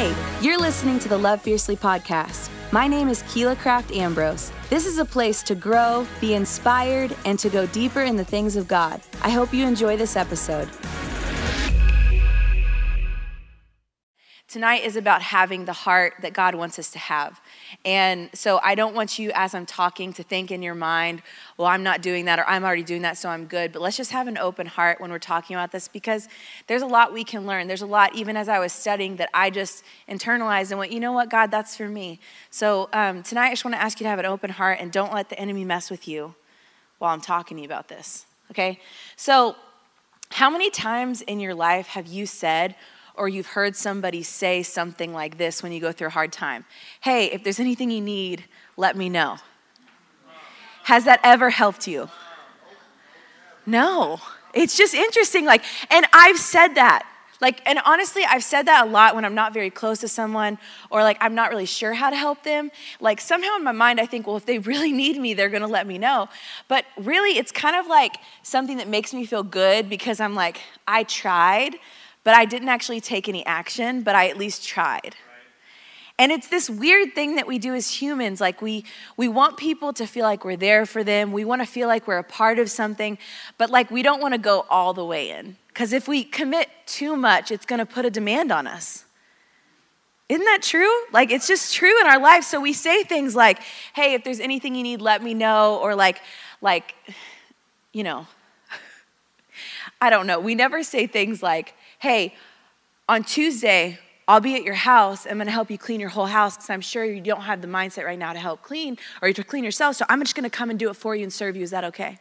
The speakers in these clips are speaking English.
Hey, you're listening to the Love Fiercely podcast. My name is Keela Craft Ambrose. This is a place to grow, be inspired, and to go deeper in the things of God. I hope you enjoy this episode. Tonight is about having the heart that God wants us to have. And so I don't want you, as I'm talking, to think in your mind, well, I'm not doing that or I'm already doing that, so I'm good. But let's just have an open heart when we're talking about this because there's a lot we can learn. There's a lot, even as I was studying, that I just internalized and went, you know what, God, that's for me. So um, tonight I just want to ask you to have an open heart and don't let the enemy mess with you while I'm talking to you about this, okay? So, how many times in your life have you said, or you've heard somebody say something like this when you go through a hard time Hey, if there's anything you need, let me know. Has that ever helped you? No. It's just interesting. Like, and I've said that. Like, and honestly, I've said that a lot when I'm not very close to someone or like I'm not really sure how to help them. Like, somehow in my mind, I think, well, if they really need me, they're gonna let me know. But really, it's kind of like something that makes me feel good because I'm like, I tried, but I didn't actually take any action, but I at least tried. And it's this weird thing that we do as humans. Like, we, we want people to feel like we're there for them. We want to feel like we're a part of something, but like, we don't want to go all the way in. Because if we commit too much, it's going to put a demand on us. Isn't that true? Like, it's just true in our lives. So we say things like, hey, if there's anything you need, let me know. Or like, like, you know, I don't know. We never say things like, hey, on Tuesday, I'll be at your house. I'm going to help you clean your whole house because I'm sure you don't have the mindset right now to help clean or to clean yourself. So I'm just going to come and do it for you and serve you. Is that okay?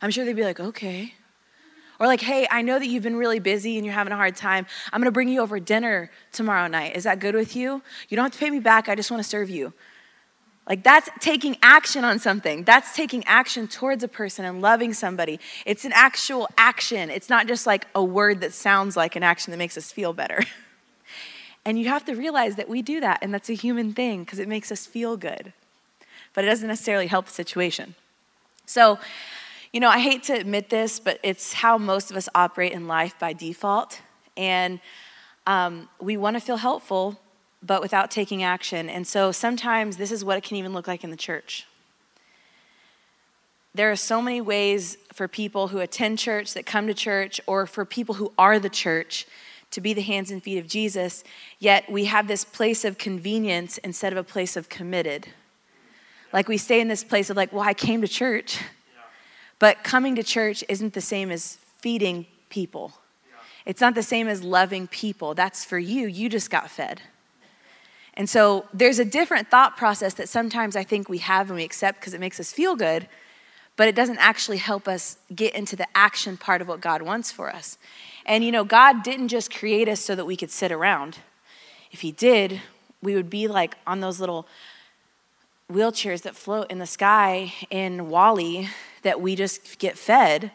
I'm sure they'd be like, okay. Or like, hey, I know that you've been really busy and you're having a hard time. I'm going to bring you over dinner tomorrow night. Is that good with you? You don't have to pay me back. I just want to serve you. Like, that's taking action on something. That's taking action towards a person and loving somebody. It's an actual action. It's not just like a word that sounds like an action that makes us feel better. and you have to realize that we do that, and that's a human thing because it makes us feel good. But it doesn't necessarily help the situation. So, you know, I hate to admit this, but it's how most of us operate in life by default. And um, we want to feel helpful, but without taking action. And so sometimes this is what it can even look like in the church. There are so many ways for people who attend church, that come to church, or for people who are the church to be the hands and feet of Jesus, yet we have this place of convenience instead of a place of committed. Like we stay in this place of like, well, I came to church, but coming to church isn't the same as feeding people. It's not the same as loving people. That's for you. You just got fed. And so there's a different thought process that sometimes I think we have and we accept because it makes us feel good, but it doesn't actually help us get into the action part of what God wants for us. And you know, God didn't just create us so that we could sit around. If He did, we would be like on those little wheelchairs that float in the sky in WALL-E that we just get fed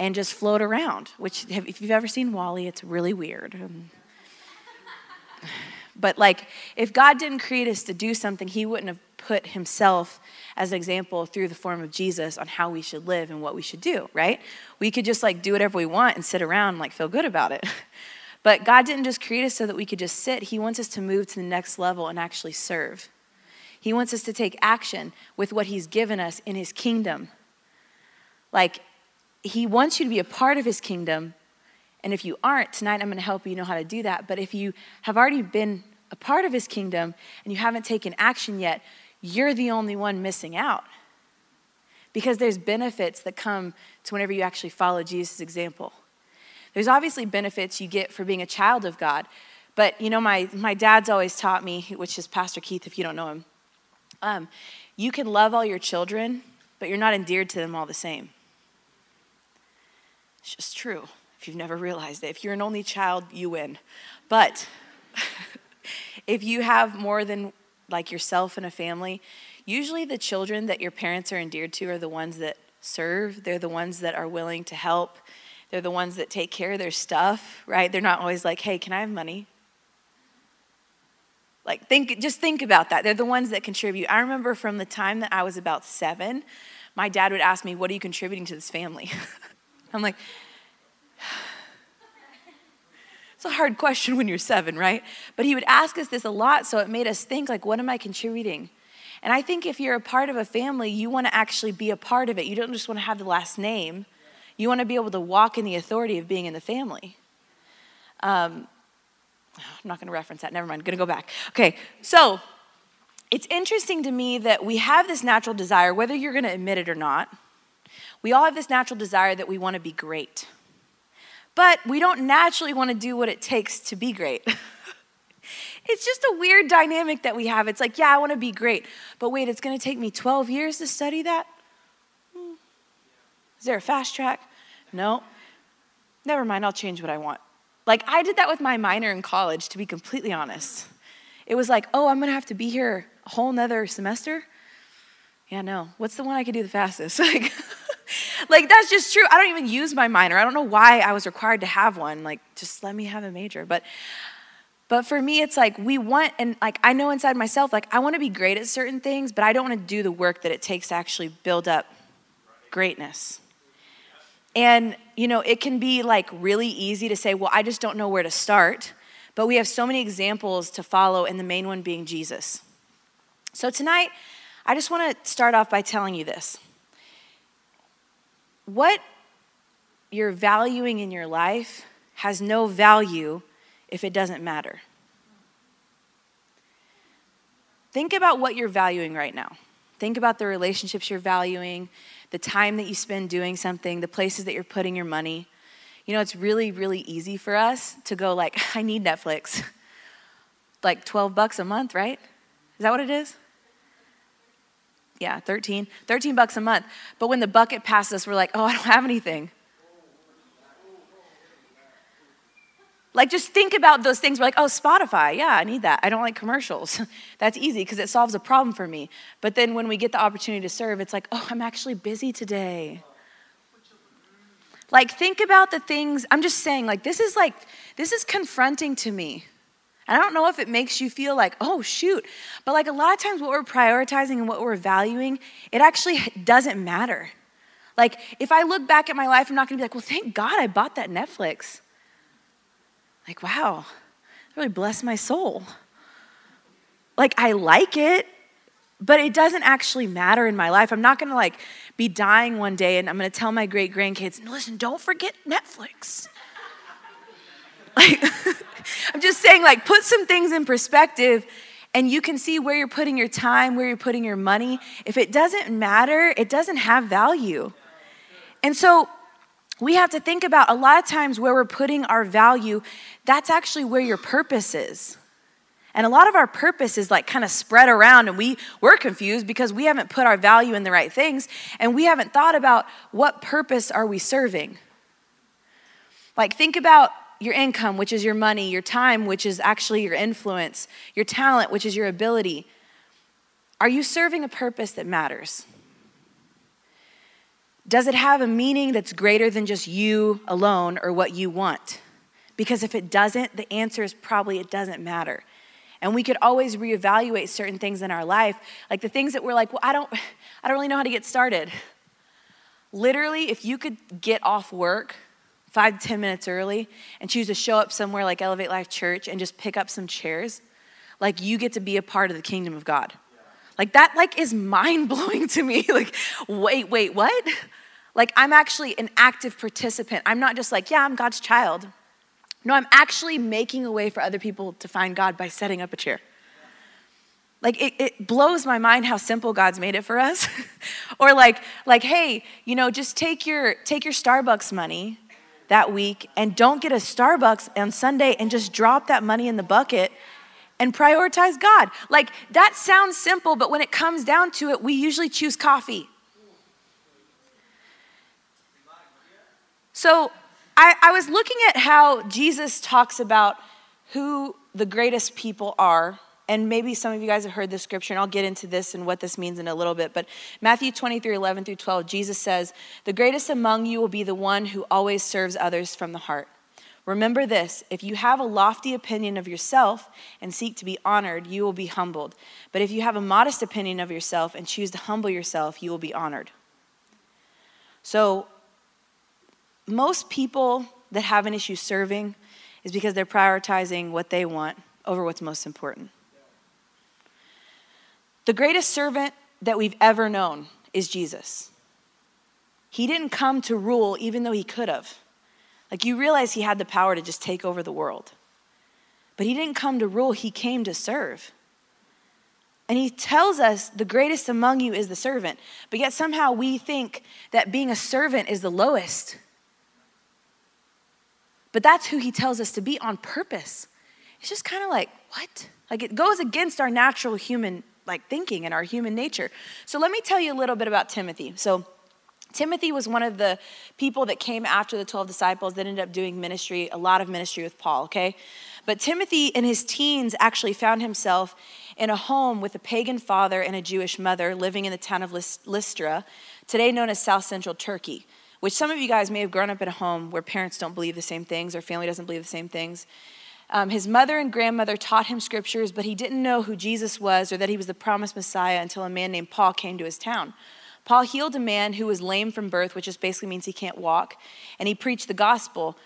and just float around, which, if you've ever seen WALL-E, it's really weird. But like, if God didn't create us to do something, He wouldn't have put Himself as an example through the form of Jesus on how we should live and what we should do, right? We could just like do whatever we want and sit around and like feel good about it. But God didn't just create us so that we could just sit. He wants us to move to the next level and actually serve. He wants us to take action with what He's given us in His kingdom. Like, He wants you to be a part of His kingdom. And if you aren't, tonight I'm going to help you know how to do that. But if you have already been a part of his kingdom and you haven't taken action yet, you're the only one missing out. Because there's benefits that come to whenever you actually follow Jesus' example. There's obviously benefits you get for being a child of God. But you know, my, my dad's always taught me, which is Pastor Keith, if you don't know him, um, you can love all your children, but you're not endeared to them all the same. It's just true if you've never realized it. If you're an only child, you win. But if you have more than like yourself and a family, usually the children that your parents are endeared to are the ones that serve, they're the ones that are willing to help. They're the ones that take care of their stuff, right? They're not always like, "Hey, can I have money?" Like think just think about that. They're the ones that contribute. I remember from the time that I was about 7, my dad would ask me, "What are you contributing to this family?" I'm like, It's a hard question when you're seven, right? But he would ask us this a lot, so it made us think, like, what am I contributing? And I think if you're a part of a family, you want to actually be a part of it. You don't just want to have the last name. You want to be able to walk in the authority of being in the family. Um, I'm not going to reference that. Never mind. I'm going to go back. Okay, so it's interesting to me that we have this natural desire, whether you're going to admit it or not. We all have this natural desire that we want to be great. But we don't naturally want to do what it takes to be great. it's just a weird dynamic that we have. It's like, yeah, I want to be great. But wait, it's going to take me 12 years to study that? Hmm. Is there a fast track? No. Never mind, I'll change what I want. Like, I did that with my minor in college, to be completely honest. It was like, oh, I'm going to have to be here a whole nother semester? Yeah, no. What's the one I can do the fastest? Like, like that's just true. I don't even use my minor. I don't know why I was required to have one. Like just let me have a major. But but for me it's like we want and like I know inside myself like I want to be great at certain things, but I don't want to do the work that it takes to actually build up greatness. And you know, it can be like really easy to say, "Well, I just don't know where to start." But we have so many examples to follow and the main one being Jesus. So tonight, I just want to start off by telling you this what you're valuing in your life has no value if it doesn't matter. Think about what you're valuing right now. Think about the relationships you're valuing, the time that you spend doing something, the places that you're putting your money. You know, it's really, really easy for us to go like, I need Netflix. like 12 bucks a month, right? Is that what it is? Yeah, 13, 13 bucks a month. But when the bucket passes us, we're like, oh, I don't have anything. Like, just think about those things. We're like, oh, Spotify, yeah, I need that. I don't like commercials. That's easy because it solves a problem for me. But then when we get the opportunity to serve, it's like, oh, I'm actually busy today. Like, think about the things, I'm just saying, like, this is like, this is confronting to me. And I don't know if it makes you feel like, oh, shoot. But like a lot of times, what we're prioritizing and what we're valuing, it actually doesn't matter. Like, if I look back at my life, I'm not gonna be like, well, thank God I bought that Netflix. Like, wow, that really blessed my soul. Like, I like it, but it doesn't actually matter in my life. I'm not gonna like be dying one day and I'm gonna tell my great grandkids, listen, don't forget Netflix. Like, I'm just saying, like, put some things in perspective and you can see where you're putting your time, where you're putting your money. If it doesn't matter, it doesn't have value. And so we have to think about a lot of times where we're putting our value, that's actually where your purpose is. And a lot of our purpose is like kind of spread around, and we, we're confused because we haven't put our value in the right things and we haven't thought about what purpose are we serving. Like, think about your income, which is your money, your time, which is actually your influence, your talent, which is your ability. Are you serving a purpose that matters? Does it have a meaning that's greater than just you alone or what you want? Because if it doesn't, the answer is probably it doesn't matter. And we could always reevaluate certain things in our life, like the things that we're like, well, I don't, I don't really know how to get started. Literally, if you could get off work five to 10 minutes early and choose to show up somewhere like Elevate Life Church and just pick up some chairs, like you get to be a part of the kingdom of God. Like that like is mind blowing to me. like, wait, wait, what? Like I'm actually an active participant. I'm not just like, yeah, I'm God's child. No, I'm actually making a way for other people to find God by setting up a chair. Like it, it blows my mind how simple God's made it for us. or like, like, hey, you know, just take your take your Starbucks money that week and don't get a Starbucks on Sunday and just drop that money in the bucket and prioritize God. Like that sounds simple, but when it comes down to it, we usually choose coffee. So I, I was looking at how Jesus talks about who the greatest people are and maybe some of you guys have heard this scripture, and I'll get into this and what this means in a little bit. But Matthew 23 11 through 12, Jesus says, The greatest among you will be the one who always serves others from the heart. Remember this if you have a lofty opinion of yourself and seek to be honored, you will be humbled. But if you have a modest opinion of yourself and choose to humble yourself, you will be honored. So, most people that have an issue serving, is because they're prioritizing what they want over what's most important. The greatest servant that we've ever known is Jesus. He didn't come to rule even though he could have. Like you realize he had the power to just take over the world. But he didn't come to rule, he came to serve. And he tells us the greatest among you is the servant. But yet somehow we think that being a servant is the lowest. But that's who he tells us to be on purpose. It's just kind of like, what? Like it goes against our natural human like thinking and our human nature. So let me tell you a little bit about Timothy. So Timothy was one of the people that came after the 12 disciples that ended up doing ministry, a lot of ministry with Paul, okay? But Timothy in his teens actually found himself in a home with a pagan father and a Jewish mother living in the town of Lystra, today known as South Central Turkey, which some of you guys may have grown up in a home where parents don't believe the same things or family doesn't believe the same things. Um, his mother and grandmother taught him scriptures, but he didn't know who Jesus was or that he was the promised Messiah until a man named Paul came to his town. Paul healed a man who was lame from birth, which just basically means he can't walk, and he preached the gospel.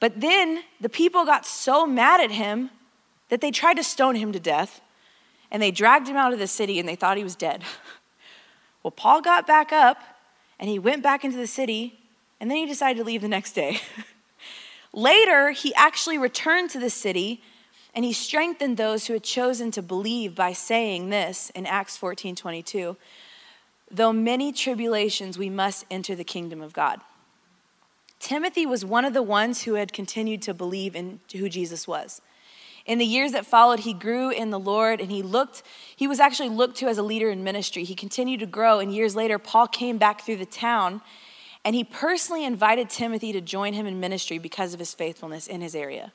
But then the people got so mad at him that they tried to stone him to death, and they dragged him out of the city and they thought he was dead. Well, Paul got back up and he went back into the city, and then he decided to leave the next day. Later, he actually returned to the city and he strengthened those who had chosen to believe by saying this in Acts 14 22. Though many tribulations, we must enter the kingdom of God. Timothy was one of the ones who had continued to believe in who Jesus was. In the years that followed, he grew in the Lord and he looked, he was actually looked to as a leader in ministry. He continued to grow, and years later, Paul came back through the town and he personally invited Timothy to join him in ministry because of his faithfulness in his area.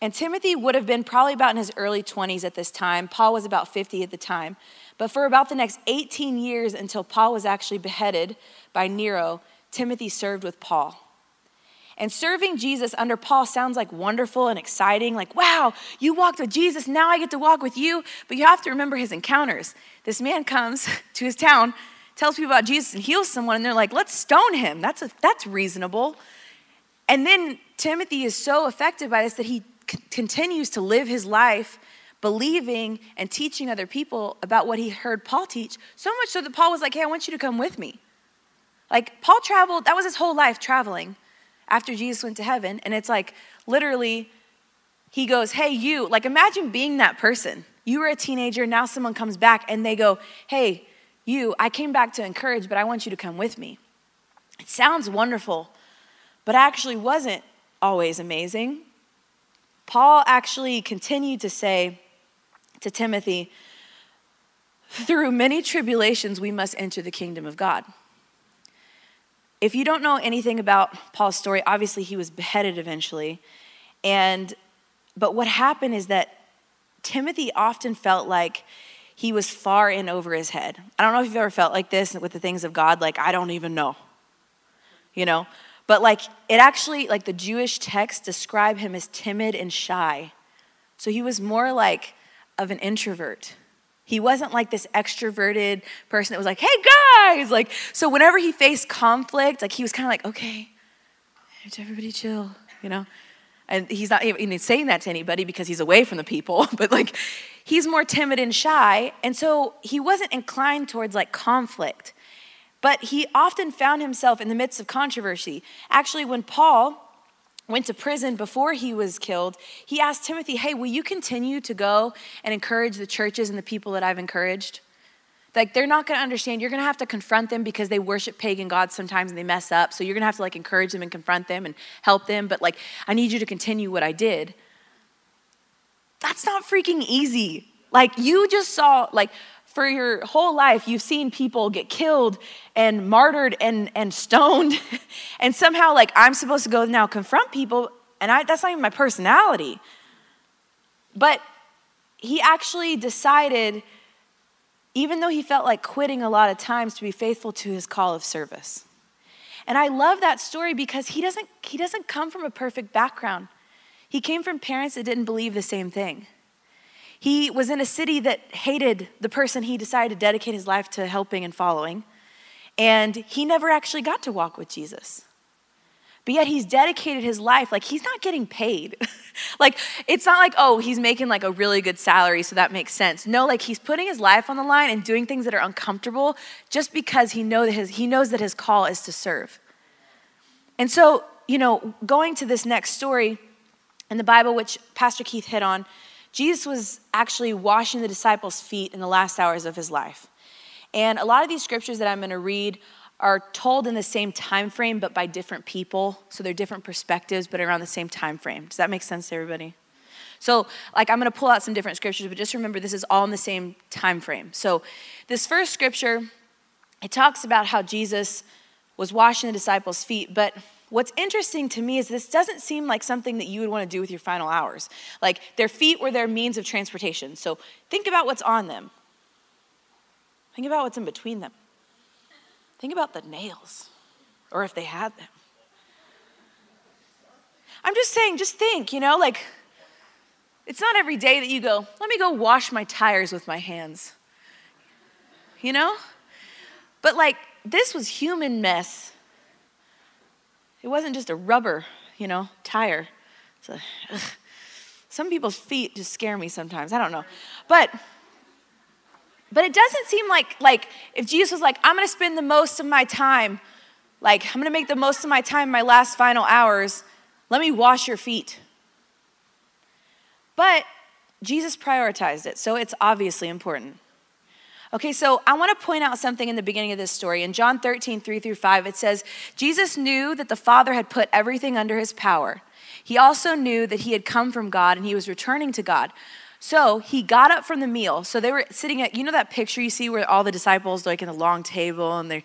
And Timothy would have been probably about in his early 20s at this time. Paul was about 50 at the time. But for about the next 18 years until Paul was actually beheaded by Nero, Timothy served with Paul. And serving Jesus under Paul sounds like wonderful and exciting, like, wow, you walked with Jesus, now I get to walk with you. But you have to remember his encounters. This man comes to his town tells people about Jesus and heals someone, and they're like, let's stone him. That's, a, that's reasonable. And then Timothy is so affected by this that he c- continues to live his life believing and teaching other people about what he heard Paul teach, so much so that Paul was like, hey, I want you to come with me. Like, Paul traveled, that was his whole life traveling after Jesus went to heaven. And it's like, literally, he goes, hey, you, like, imagine being that person. You were a teenager, now someone comes back and they go, hey, you, I came back to encourage, but I want you to come with me. It sounds wonderful, but actually wasn't always amazing. Paul actually continued to say to Timothy, through many tribulations, we must enter the kingdom of God. If you don't know anything about Paul's story, obviously he was beheaded eventually. And but what happened is that Timothy often felt like he was far in over his head. I don't know if you've ever felt like this with the things of God, like, I don't even know. You know? But like, it actually, like, the Jewish texts describe him as timid and shy. So he was more like of an introvert. He wasn't like this extroverted person that was like, hey guys! Like, so whenever he faced conflict, like, he was kind of like, okay, everybody chill, you know? And he's not even saying that to anybody because he's away from the people, but like he's more timid and shy. And so he wasn't inclined towards like conflict. But he often found himself in the midst of controversy. Actually, when Paul went to prison before he was killed, he asked Timothy, Hey, will you continue to go and encourage the churches and the people that I've encouraged? Like, they're not gonna understand. You're gonna have to confront them because they worship pagan gods sometimes and they mess up. So you're gonna have to like encourage them and confront them and help them. But like, I need you to continue what I did. That's not freaking easy. Like, you just saw, like, for your whole life, you've seen people get killed and martyred and, and stoned. and somehow, like, I'm supposed to go now confront people, and I, that's not even my personality. But he actually decided, even though he felt like quitting a lot of times, to be faithful to his call of service. And I love that story because he doesn't, he doesn't come from a perfect background. He came from parents that didn't believe the same thing. He was in a city that hated the person he decided to dedicate his life to helping and following. And he never actually got to walk with Jesus. but yet he's dedicated his life. Like he's not getting paid. like it's not like, oh, he's making like a really good salary, so that makes sense. No, like he's putting his life on the line and doing things that are uncomfortable just because he, know that his, he knows that his call is to serve. And so, you know, going to this next story in the Bible, which Pastor Keith hit on, Jesus was actually washing the disciples' feet in the last hours of his life. And a lot of these scriptures that I'm going to read are told in the same time frame but by different people. So they're different perspectives but around the same time frame. Does that make sense to everybody? So like i'm going to pull out some different scriptures but just remember this is all in the same time frame. So this first scripture it talks about how jesus was washing the disciples feet but what's interesting to me is this doesn't seem like something that you would want to do with your final hours. Like their feet were their means of transportation. So think about what's on them. Think about what's in between them Think about the nails, or if they had them. I'm just saying, just think, you know, like, it's not every day that you go, let me go wash my tires with my hands. You know? But like, this was human mess. It wasn't just a rubber, you know, tire. A, some people's feet just scare me sometimes. I don't know. But but it doesn't seem like like if Jesus was like, I'm gonna spend the most of my time, like I'm gonna make the most of my time, my last final hours, let me wash your feet. But Jesus prioritized it, so it's obviously important. Okay, so I want to point out something in the beginning of this story. In John 13, 3 through 5, it says, Jesus knew that the Father had put everything under his power. He also knew that he had come from God and he was returning to God. So he got up from the meal. So they were sitting at, you know, that picture you see where all the disciples, like in the long table, and they're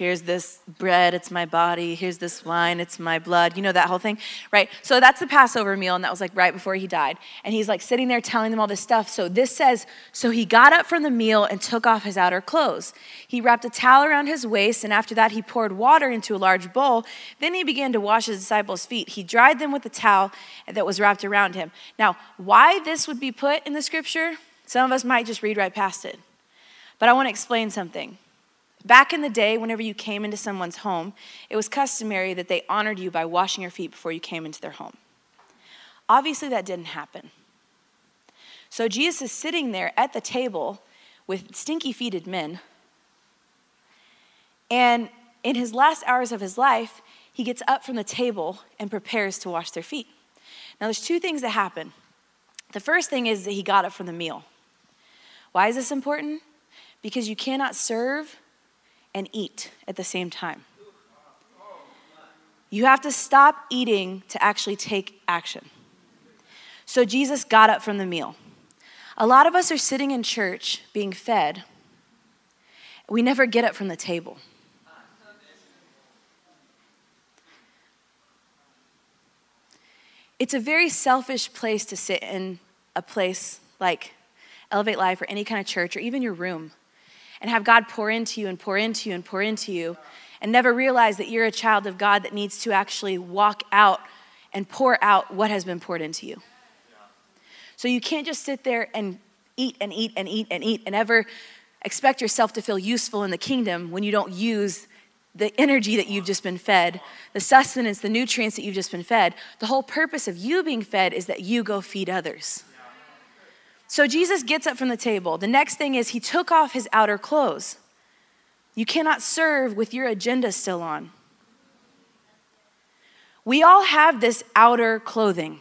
here's this bread, it's my body, here's this wine, it's my blood. You know that whole thing, right? So that's the Passover meal, and that was like right before he died. And he's like sitting there telling them all this stuff. So this says, So he got up from the meal and took off his outer clothes. He wrapped a towel around his waist, and after that, he poured water into a large bowl. Then he began to wash his disciples' feet. He dried them with the towel that was wrapped around him. Now, why this would be put in the scripture, some of us might just read right past it. But I want to explain something. Back in the day, whenever you came into someone's home, it was customary that they honored you by washing your feet before you came into their home. Obviously, that didn't happen. So Jesus is sitting there at the table with stinky feeted men. And in his last hours of his life, he gets up from the table and prepares to wash their feet. Now, there's two things that happen. The first thing is that he got up from the meal. Why is this important? Because you cannot serve and eat at the same time. You have to stop eating to actually take action. So Jesus got up from the meal. A lot of us are sitting in church being fed. We never get up from the table. It's a very selfish place to sit in a place like Elevate Life or any kind of church or even your room and have God pour into you and pour into you and pour into you and never realize that you're a child of God that needs to actually walk out and pour out what has been poured into you. So you can't just sit there and eat and eat and eat and eat and ever expect yourself to feel useful in the kingdom when you don't use the energy that you've just been fed, the sustenance, the nutrients that you've just been fed. The whole purpose of you being fed is that you go feed others. So Jesus gets up from the table. The next thing is he took off his outer clothes. You cannot serve with your agenda still on. We all have this outer clothing.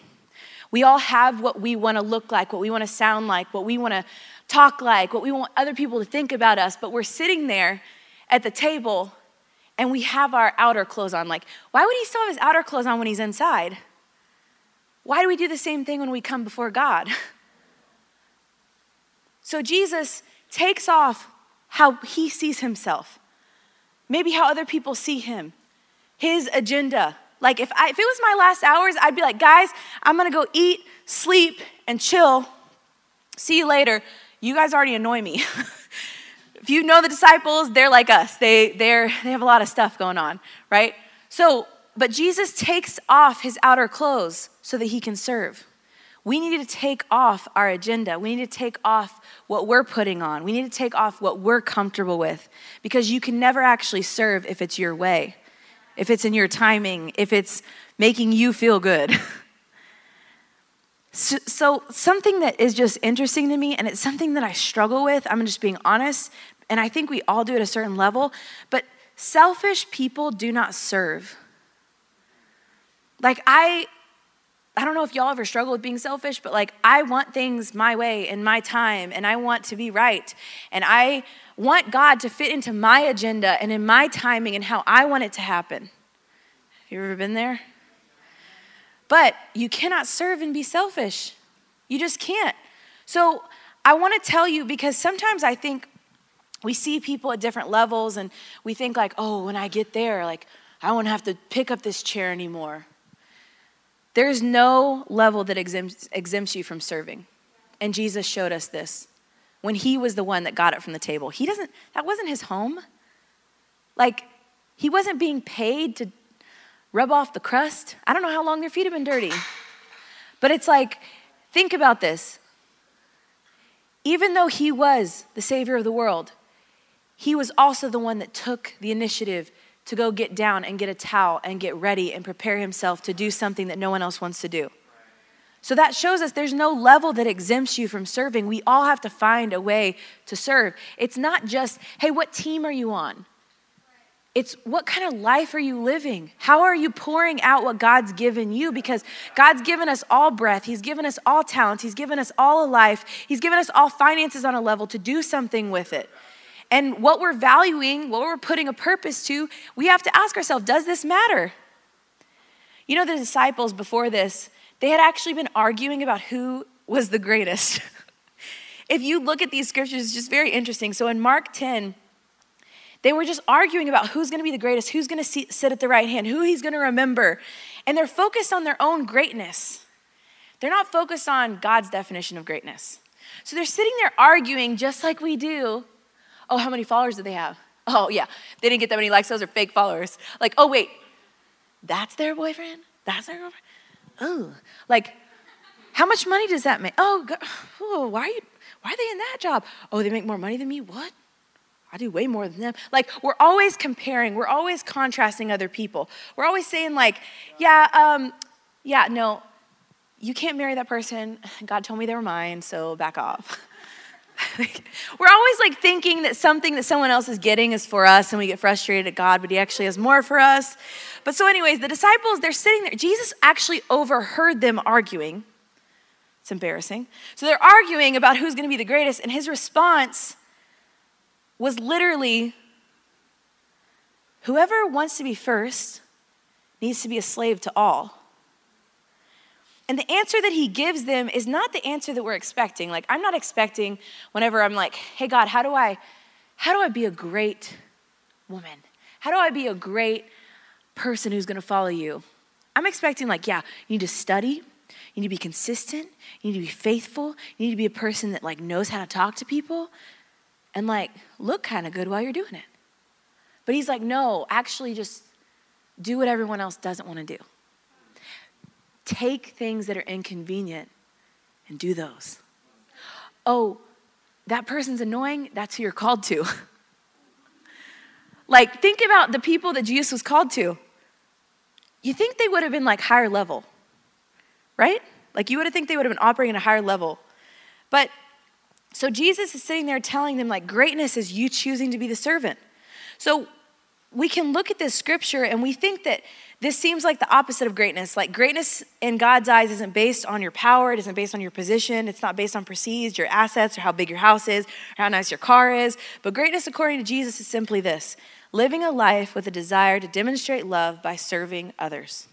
We all have what we want to look like, what we want to sound like, what we want to talk like, what we want other people to think about us, but we're sitting there at the table and we have our outer clothes on. Like, why would he still have his outer clothes on when he's inside? Why do we do the same thing when we come before God? So Jesus takes off how he sees himself, maybe how other people see him, his agenda. Like if, I, if it was my last hours, I'd be like, guys, I'm gonna go eat, sleep, and chill. See you later. You guys already annoy me. if you know the disciples, they're like us. They, they're, they have a lot of stuff going on, right? So, but Jesus takes off his outer clothes so that he can serve. We need to take off our agenda. We need to take off what we're putting on. We need to take off what we're comfortable with because you can never actually serve if it's your way. if it's in your timing, if it's making you feel good. so, so, something that is just interesting to me, and it's something that I struggle with, I'm just being honest, and I think we all do at a certain level, but selfish people do not serve. Like, I I don't know if y'all ever struggle with being selfish, but like I want things my way in my time and I want to be right. And I want God to fit into my agenda and in my timing and how I want it to happen. Have you ever been there? But you cannot serve and be selfish. You just can't. So I want to tell you because sometimes I think we see people at different levels and we think like, oh, when I get there, like I won't have to pick up this chair anymore. There's no level that exempts, exempts you from serving. And Jesus showed us this when he was the one that got it from the table. He doesn't, that wasn't his home. Like, he wasn't being paid to rub off the crust. I don't know how long their feet have been dirty. But it's like, think about this. Even though he was the Savior of the world, he was also the one that took the initiative to go get down and get a towel and get ready and prepare himself to do something that no one else wants to do. So that shows us there's no level that exempts you from serving. We all have to find a way to serve. It's not just, hey, what team are you on? It's what kind of life are you living? How are you pouring out what God's given you? Because God's given us all breath, He's given us all talents, He's given us all a life, He's given us all finances on a level to do something with it. And what we're valuing, what we're putting a purpose to, we have to ask ourselves does this matter? You know, the disciples before this, they had actually been arguing about who was the greatest. if you look at these scriptures, it's just very interesting. So in Mark 10, they were just arguing about who's going to be the greatest, who's going to sit at the right hand, who he's going to remember. And they're focused on their own greatness. They're not focused on God's definition of greatness. So they're sitting there arguing just like we do Oh, how many followers do they have? Oh, yeah, they didn't get that many likes. Those are fake followers. Like, oh, wait, that's their boyfriend? That's their girlfriend? Oh, like, how much money does that make? Oh, oh, why are you, why are they in that job? Oh, they make more money than me? What? I do way more than them. Like, we're always comparing, we're always contrasting other people. We're always saying, like, yeah, um, yeah, no, you can't marry that person. God told me they were mine, so back off. We're always like thinking that something that someone else is getting is for us, and we get frustrated at God, but He actually has more for us. But so, anyways, the disciples, they're sitting there. Jesus actually overheard them arguing. It's embarrassing. So they're arguing about who's going to be the greatest, and his response was literally whoever wants to be first needs to be a slave to all. And the answer that he gives them is not the answer that we're expecting. Like I'm not expecting whenever I'm like, "Hey God, how do I how do I be a great woman? How do I be a great person who's going to follow you?" I'm expecting like, yeah, you need to study, you need to be consistent, you need to be faithful, you need to be a person that like knows how to talk to people and like look kind of good while you're doing it. But he's like, "No, actually just do what everyone else doesn't want to do." Take things that are inconvenient and do those. Oh, that person's annoying, that's who you're called to. like, think about the people that Jesus was called to. You think they would have been like higher level, right? Like, you would have think they would have been operating at a higher level. But so Jesus is sitting there telling them, like, greatness is you choosing to be the servant. So we can look at this scripture and we think that this seems like the opposite of greatness. Like greatness in God's eyes isn't based on your power, it isn't based on your position, it's not based on prestige, your assets, or how big your house is, or how nice your car is. But greatness, according to Jesus, is simply this living a life with a desire to demonstrate love by serving others.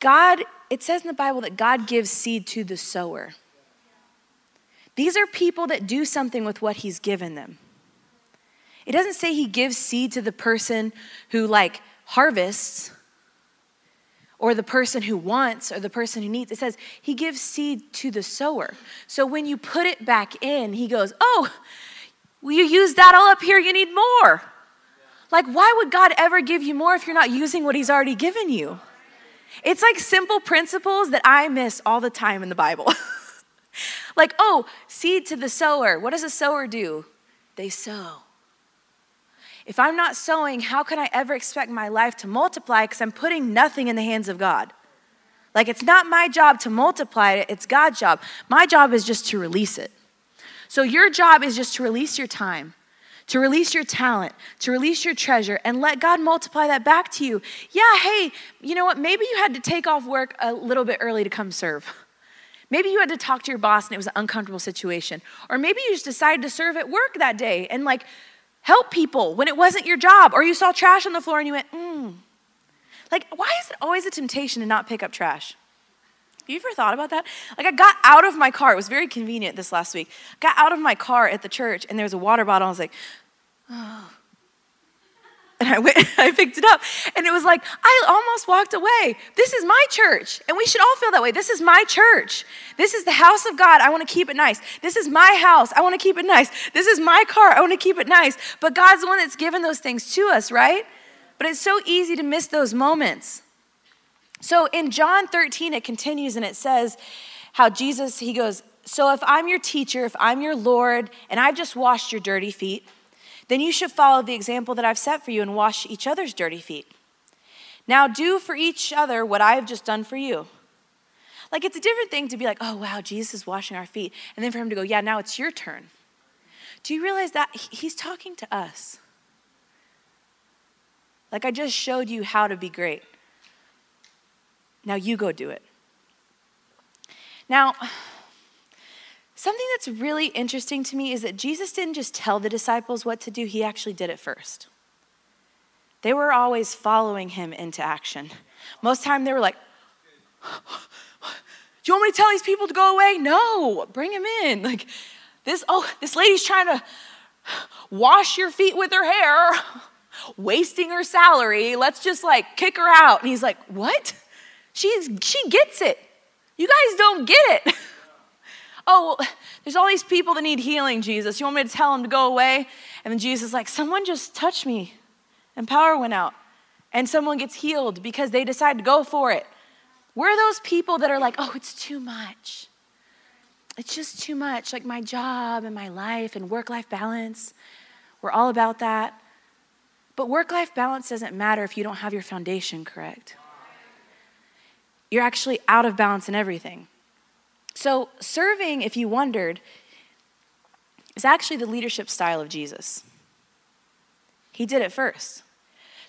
God, it says in the Bible that God gives seed to the sower. These are people that do something with what He's given them. It doesn't say He gives seed to the person who, like, harvests or the person who wants or the person who needs. It says he gives seed to the sower. So when you put it back in, he goes, Oh, you used that all up here, you need more. Like, why would God ever give you more if you're not using what he's already given you? It's like simple principles that I miss all the time in the Bible. like, oh, seed to the sower. What does a sower do? They sow. If I'm not sowing, how can I ever expect my life to multiply because I'm putting nothing in the hands of God? Like, it's not my job to multiply it, it's God's job. My job is just to release it. So, your job is just to release your time, to release your talent, to release your treasure, and let God multiply that back to you. Yeah, hey, you know what? Maybe you had to take off work a little bit early to come serve. Maybe you had to talk to your boss and it was an uncomfortable situation. Or maybe you just decided to serve at work that day and like help people when it wasn't your job. Or you saw trash on the floor and you went, mm. Like, why is it always a temptation to not pick up trash? You ever thought about that? Like, I got out of my car. It was very convenient this last week. Got out of my car at the church and there was a water bottle. I was like, oh, and I went, I picked it up, and it was like, I almost walked away. This is my church, and we should all feel that way. This is my church. This is the house of God. I want to keep it nice. This is my house. I want to keep it nice. This is my car. I want to keep it nice. But God's the one that's given those things to us, right? But it's so easy to miss those moments. So in John 13, it continues and it says how Jesus, he goes, So if I'm your teacher, if I'm your Lord, and I've just washed your dirty feet, then you should follow the example that I've set for you and wash each other's dirty feet. Now do for each other what I have just done for you. Like it's a different thing to be like, oh, wow, Jesus is washing our feet. And then for him to go, yeah, now it's your turn. Do you realize that he's talking to us? Like I just showed you how to be great. Now you go do it. Now, Something that's really interesting to me is that Jesus didn't just tell the disciples what to do, he actually did it first. They were always following him into action. Most time they were like, Do you want me to tell these people to go away? No, bring him in. Like this, oh, this lady's trying to wash your feet with her hair, wasting her salary. Let's just like kick her out. And he's like, What? She's she gets it. You guys don't get it. oh, well, there's all these people that need healing, Jesus. You want me to tell them to go away? And then Jesus is like, someone just touched me, and power went out. And someone gets healed because they decide to go for it. We're those people that are like, oh, it's too much. It's just too much. Like my job and my life and work life balance. We're all about that. But work life balance doesn't matter if you don't have your foundation correct. You're actually out of balance in everything. So, serving, if you wondered, is actually the leadership style of Jesus. He did it first.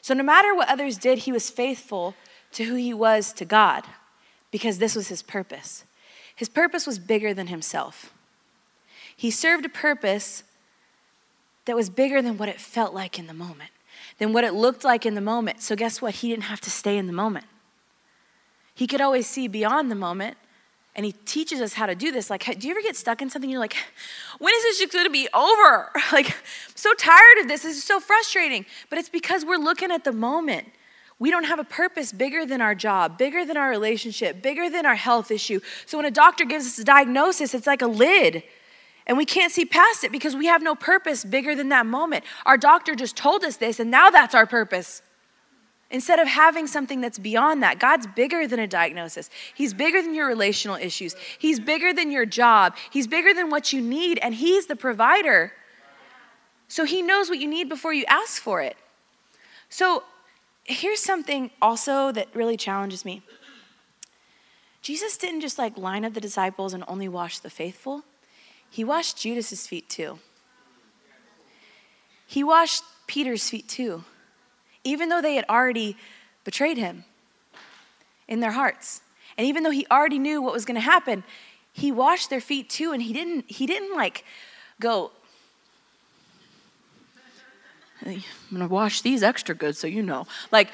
So, no matter what others did, he was faithful to who he was to God because this was his purpose. His purpose was bigger than himself. He served a purpose that was bigger than what it felt like in the moment, than what it looked like in the moment. So, guess what? He didn't have to stay in the moment. He could always see beyond the moment and he teaches us how to do this. Like, do you ever get stuck in something? You're like, when is this just gonna be over? Like, I'm so tired of this. This is so frustrating. But it's because we're looking at the moment. We don't have a purpose bigger than our job, bigger than our relationship, bigger than our health issue. So when a doctor gives us a diagnosis, it's like a lid. And we can't see past it because we have no purpose bigger than that moment. Our doctor just told us this, and now that's our purpose. Instead of having something that's beyond that, God's bigger than a diagnosis. He's bigger than your relational issues. He's bigger than your job. He's bigger than what you need, and He's the provider. So He knows what you need before you ask for it. So here's something also that really challenges me Jesus didn't just like line up the disciples and only wash the faithful, He washed Judas's feet too. He washed Peter's feet too even though they had already betrayed him in their hearts. And even though he already knew what was going to happen, he washed their feet too and he didn't he didn't like go I'm going to wash these extra good so you know. Like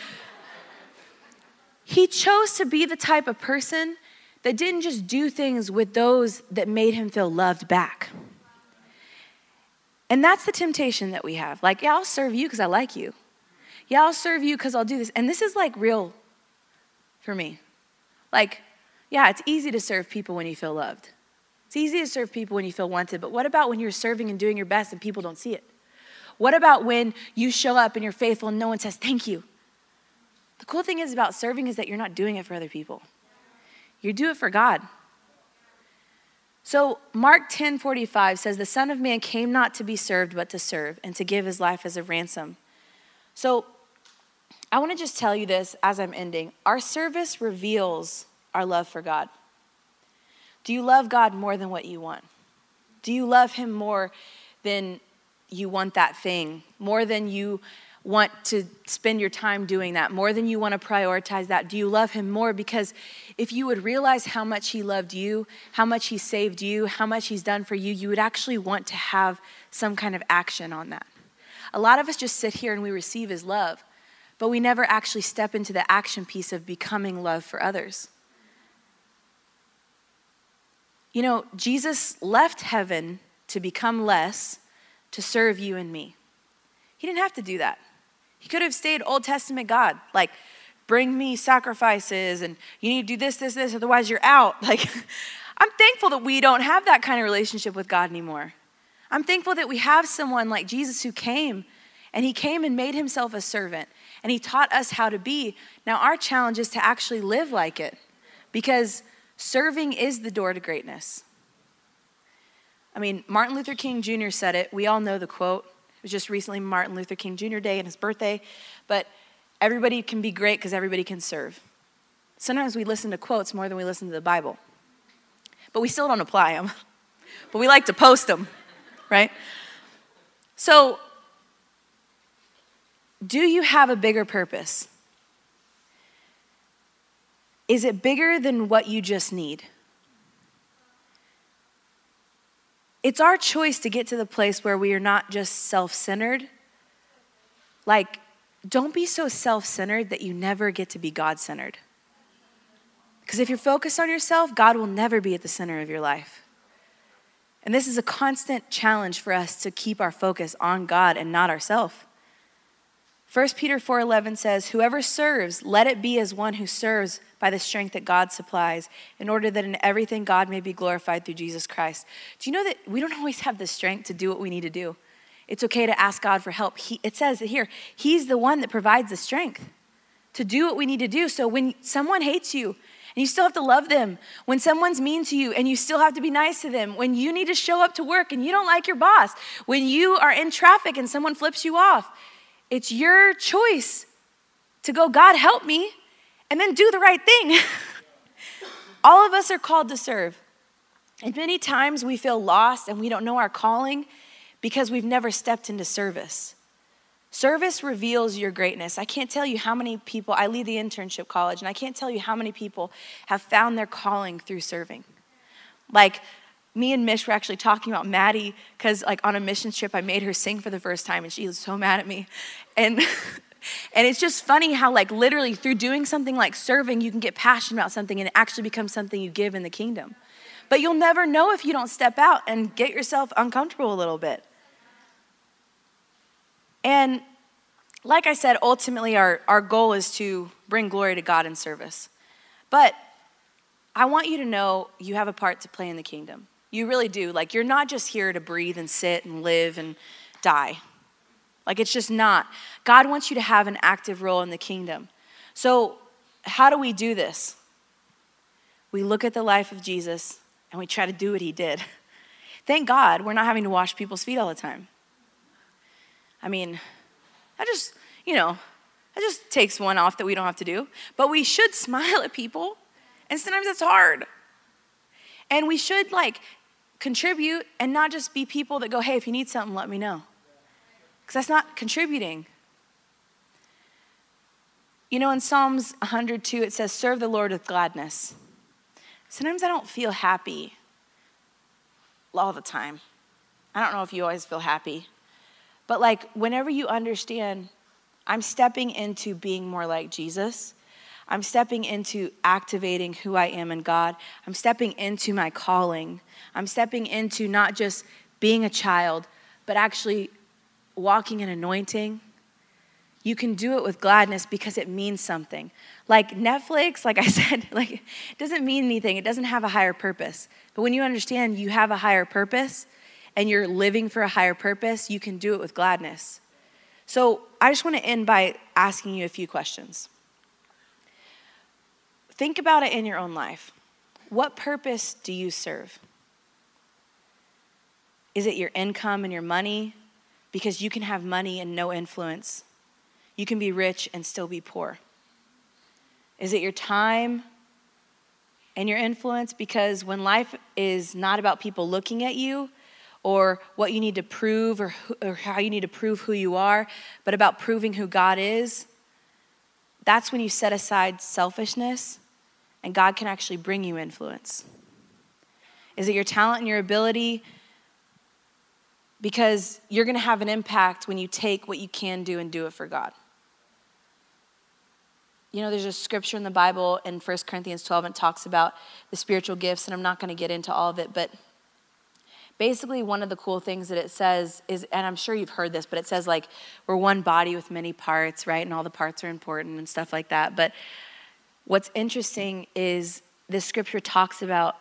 he chose to be the type of person that didn't just do things with those that made him feel loved back. And that's the temptation that we have. Like, yeah, I'll serve you because I like you. Yeah, I'll serve you because I'll do this. And this is like real for me. Like, yeah, it's easy to serve people when you feel loved. It's easy to serve people when you feel wanted, but what about when you're serving and doing your best and people don't see it? What about when you show up and you're faithful and no one says thank you? The cool thing is about serving is that you're not doing it for other people. You do it for God. So Mark 10:45 says the son of man came not to be served but to serve and to give his life as a ransom So, I want to just tell you this as I'm ending. Our service reveals our love for God. Do you love God more than what you want? Do you love Him more than you want that thing, more than you want to spend your time doing that, more than you want to prioritize that? Do you love Him more? Because if you would realize how much He loved you, how much He saved you, how much He's done for you, you would actually want to have some kind of action on that. A lot of us just sit here and we receive His love, but we never actually step into the action piece of becoming love for others. You know, Jesus left heaven to become less, to serve you and me. He didn't have to do that. He could have stayed Old Testament God, like, bring me sacrifices and you need to do this, this, this, otherwise you're out. Like, I'm thankful that we don't have that kind of relationship with God anymore. I'm thankful that we have someone like Jesus who came and he came and made himself a servant and he taught us how to be. Now, our challenge is to actually live like it because Serving is the door to greatness. I mean, Martin Luther King Jr. said it. We all know the quote. It was just recently Martin Luther King Jr. Day and his birthday. But everybody can be great because everybody can serve. Sometimes we listen to quotes more than we listen to the Bible. But we still don't apply them. but we like to post them, right? So, do you have a bigger purpose? Is it bigger than what you just need? It's our choice to get to the place where we are not just self centered. Like, don't be so self centered that you never get to be God centered. Because if you're focused on yourself, God will never be at the center of your life. And this is a constant challenge for us to keep our focus on God and not ourselves. 1 Peter 4:11 says, "Whoever serves, let it be as one who serves by the strength that God supplies, in order that in everything God may be glorified through Jesus Christ." Do you know that we don't always have the strength to do what we need to do? It's okay to ask God for help. He, it says here, He's the one that provides the strength to do what we need to do. So when someone hates you, and you still have to love them. When someone's mean to you and you still have to be nice to them. When you need to show up to work and you don't like your boss. When you are in traffic and someone flips you off. It's your choice to go, God, help me, and then do the right thing. All of us are called to serve. And many times we feel lost and we don't know our calling because we've never stepped into service. Service reveals your greatness. I can't tell you how many people, I lead the internship college, and I can't tell you how many people have found their calling through serving. Like, me and Mish were actually talking about Maddie because, like, on a mission trip, I made her sing for the first time, and she was so mad at me. And and it's just funny how, like, literally through doing something like serving, you can get passionate about something and it actually becomes something you give in the kingdom. But you'll never know if you don't step out and get yourself uncomfortable a little bit. And like I said, ultimately, our, our goal is to bring glory to God in service. But I want you to know you have a part to play in the kingdom. You really do. Like, you're not just here to breathe and sit and live and die. Like, it's just not. God wants you to have an active role in the kingdom. So, how do we do this? We look at the life of Jesus and we try to do what he did. Thank God we're not having to wash people's feet all the time. I mean, that just, you know, that just takes one off that we don't have to do. But we should smile at people, and sometimes it's hard. And we should like contribute and not just be people that go, hey, if you need something, let me know. Because that's not contributing. You know, in Psalms 102, it says, serve the Lord with gladness. Sometimes I don't feel happy all the time. I don't know if you always feel happy. But like, whenever you understand, I'm stepping into being more like Jesus I'm stepping into activating who I am in God. I'm stepping into my calling. I'm stepping into not just being a child, but actually walking in anointing. You can do it with gladness because it means something. Like Netflix, like I said, like it doesn't mean anything. It doesn't have a higher purpose. But when you understand you have a higher purpose and you're living for a higher purpose, you can do it with gladness. So I just want to end by asking you a few questions. Think about it in your own life. What purpose do you serve? Is it your income and your money? Because you can have money and no influence. you can be rich and still be poor? Is it your time and your influence? Because when life is not about people looking at you or what you need to prove or, or how you need to prove who you are, but about proving who God is, that's when you set aside selfishness and God can actually bring you influence. Is it your talent and your ability? Because you're going to have an impact when you take what you can do and do it for God. You know, there's a scripture in the Bible in 1 Corinthians 12, and it talks about the spiritual gifts, and I'm not going to get into all of it, but basically, one of the cool things that it says is, and I'm sure you've heard this, but it says like we're one body with many parts, right? And all the parts are important and stuff like that. But what's interesting is this scripture talks about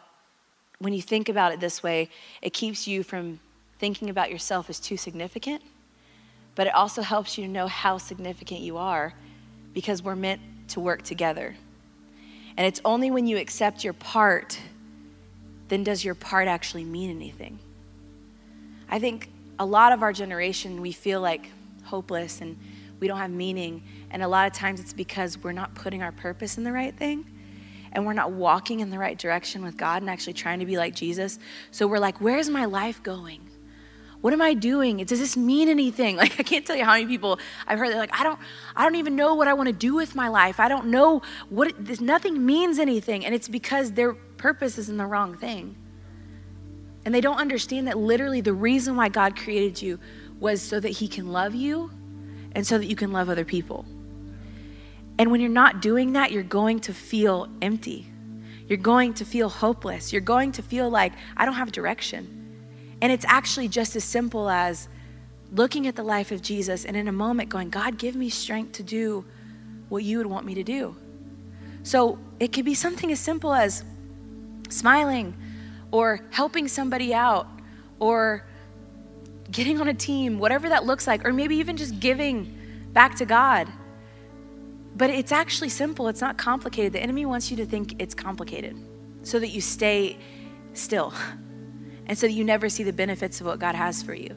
when you think about it this way, it keeps you from thinking about yourself as too significant, but it also helps you know how significant you are because we're meant to work together. And it's only when you accept your part, then does your part actually mean anything. I think a lot of our generation, we feel like hopeless and we don't have meaning. And a lot of times it's because we're not putting our purpose in the right thing and we're not walking in the right direction with God and actually trying to be like Jesus. So we're like, where's my life going? What am I doing? Does this mean anything? Like I can't tell you how many people I've heard they're like, I don't, I don't even know what I want to do with my life. I don't know what it, this, nothing means anything, and it's because their purpose is in the wrong thing. And they don't understand that literally the reason why God created you was so that He can love you and so that you can love other people. And when you're not doing that, you're going to feel empty. You're going to feel hopeless. You're going to feel like, I don't have direction. And it's actually just as simple as looking at the life of Jesus and in a moment going, God, give me strength to do what you would want me to do. So it could be something as simple as smiling or helping somebody out or getting on a team, whatever that looks like, or maybe even just giving back to God. But it's actually simple, it's not complicated. The enemy wants you to think it's complicated so that you stay still and so that you never see the benefits of what God has for you.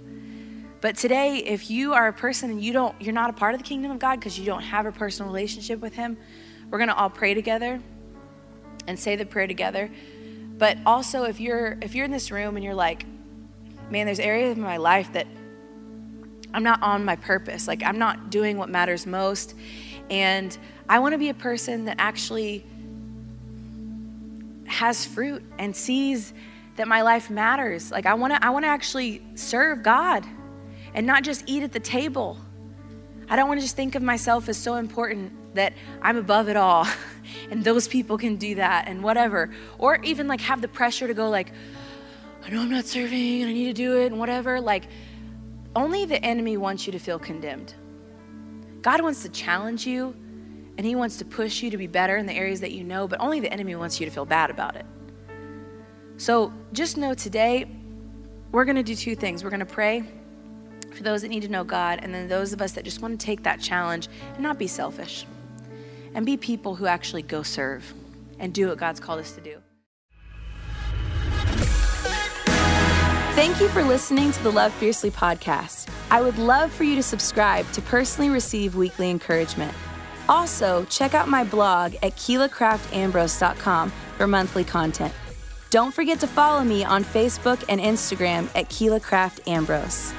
But today, if you are a person and you don't, you're not a part of the kingdom of God because you don't have a personal relationship with Him, we're gonna all pray together and say the prayer together. But also, if you're if you're in this room and you're like, man, there's areas of my life that I'm not on my purpose, like I'm not doing what matters most, and I want to be a person that actually has fruit and sees that my life matters. Like I want to I want to actually serve God and not just eat at the table. I don't want to just think of myself as so important that I'm above it all and those people can do that and whatever. Or even like have the pressure to go like I know I'm not serving and I need to do it and whatever. Like only the enemy wants you to feel condemned. God wants to challenge you and he wants to push you to be better in the areas that you know, but only the enemy wants you to feel bad about it. So just know today, we're going to do two things. We're going to pray for those that need to know God, and then those of us that just want to take that challenge and not be selfish and be people who actually go serve and do what God's called us to do. Thank you for listening to the Love Fiercely podcast. I would love for you to subscribe to personally receive weekly encouragement. Also, check out my blog at KeilaCraftAmbrose.com for monthly content. Don't forget to follow me on Facebook and Instagram at Keila Craft Ambrose.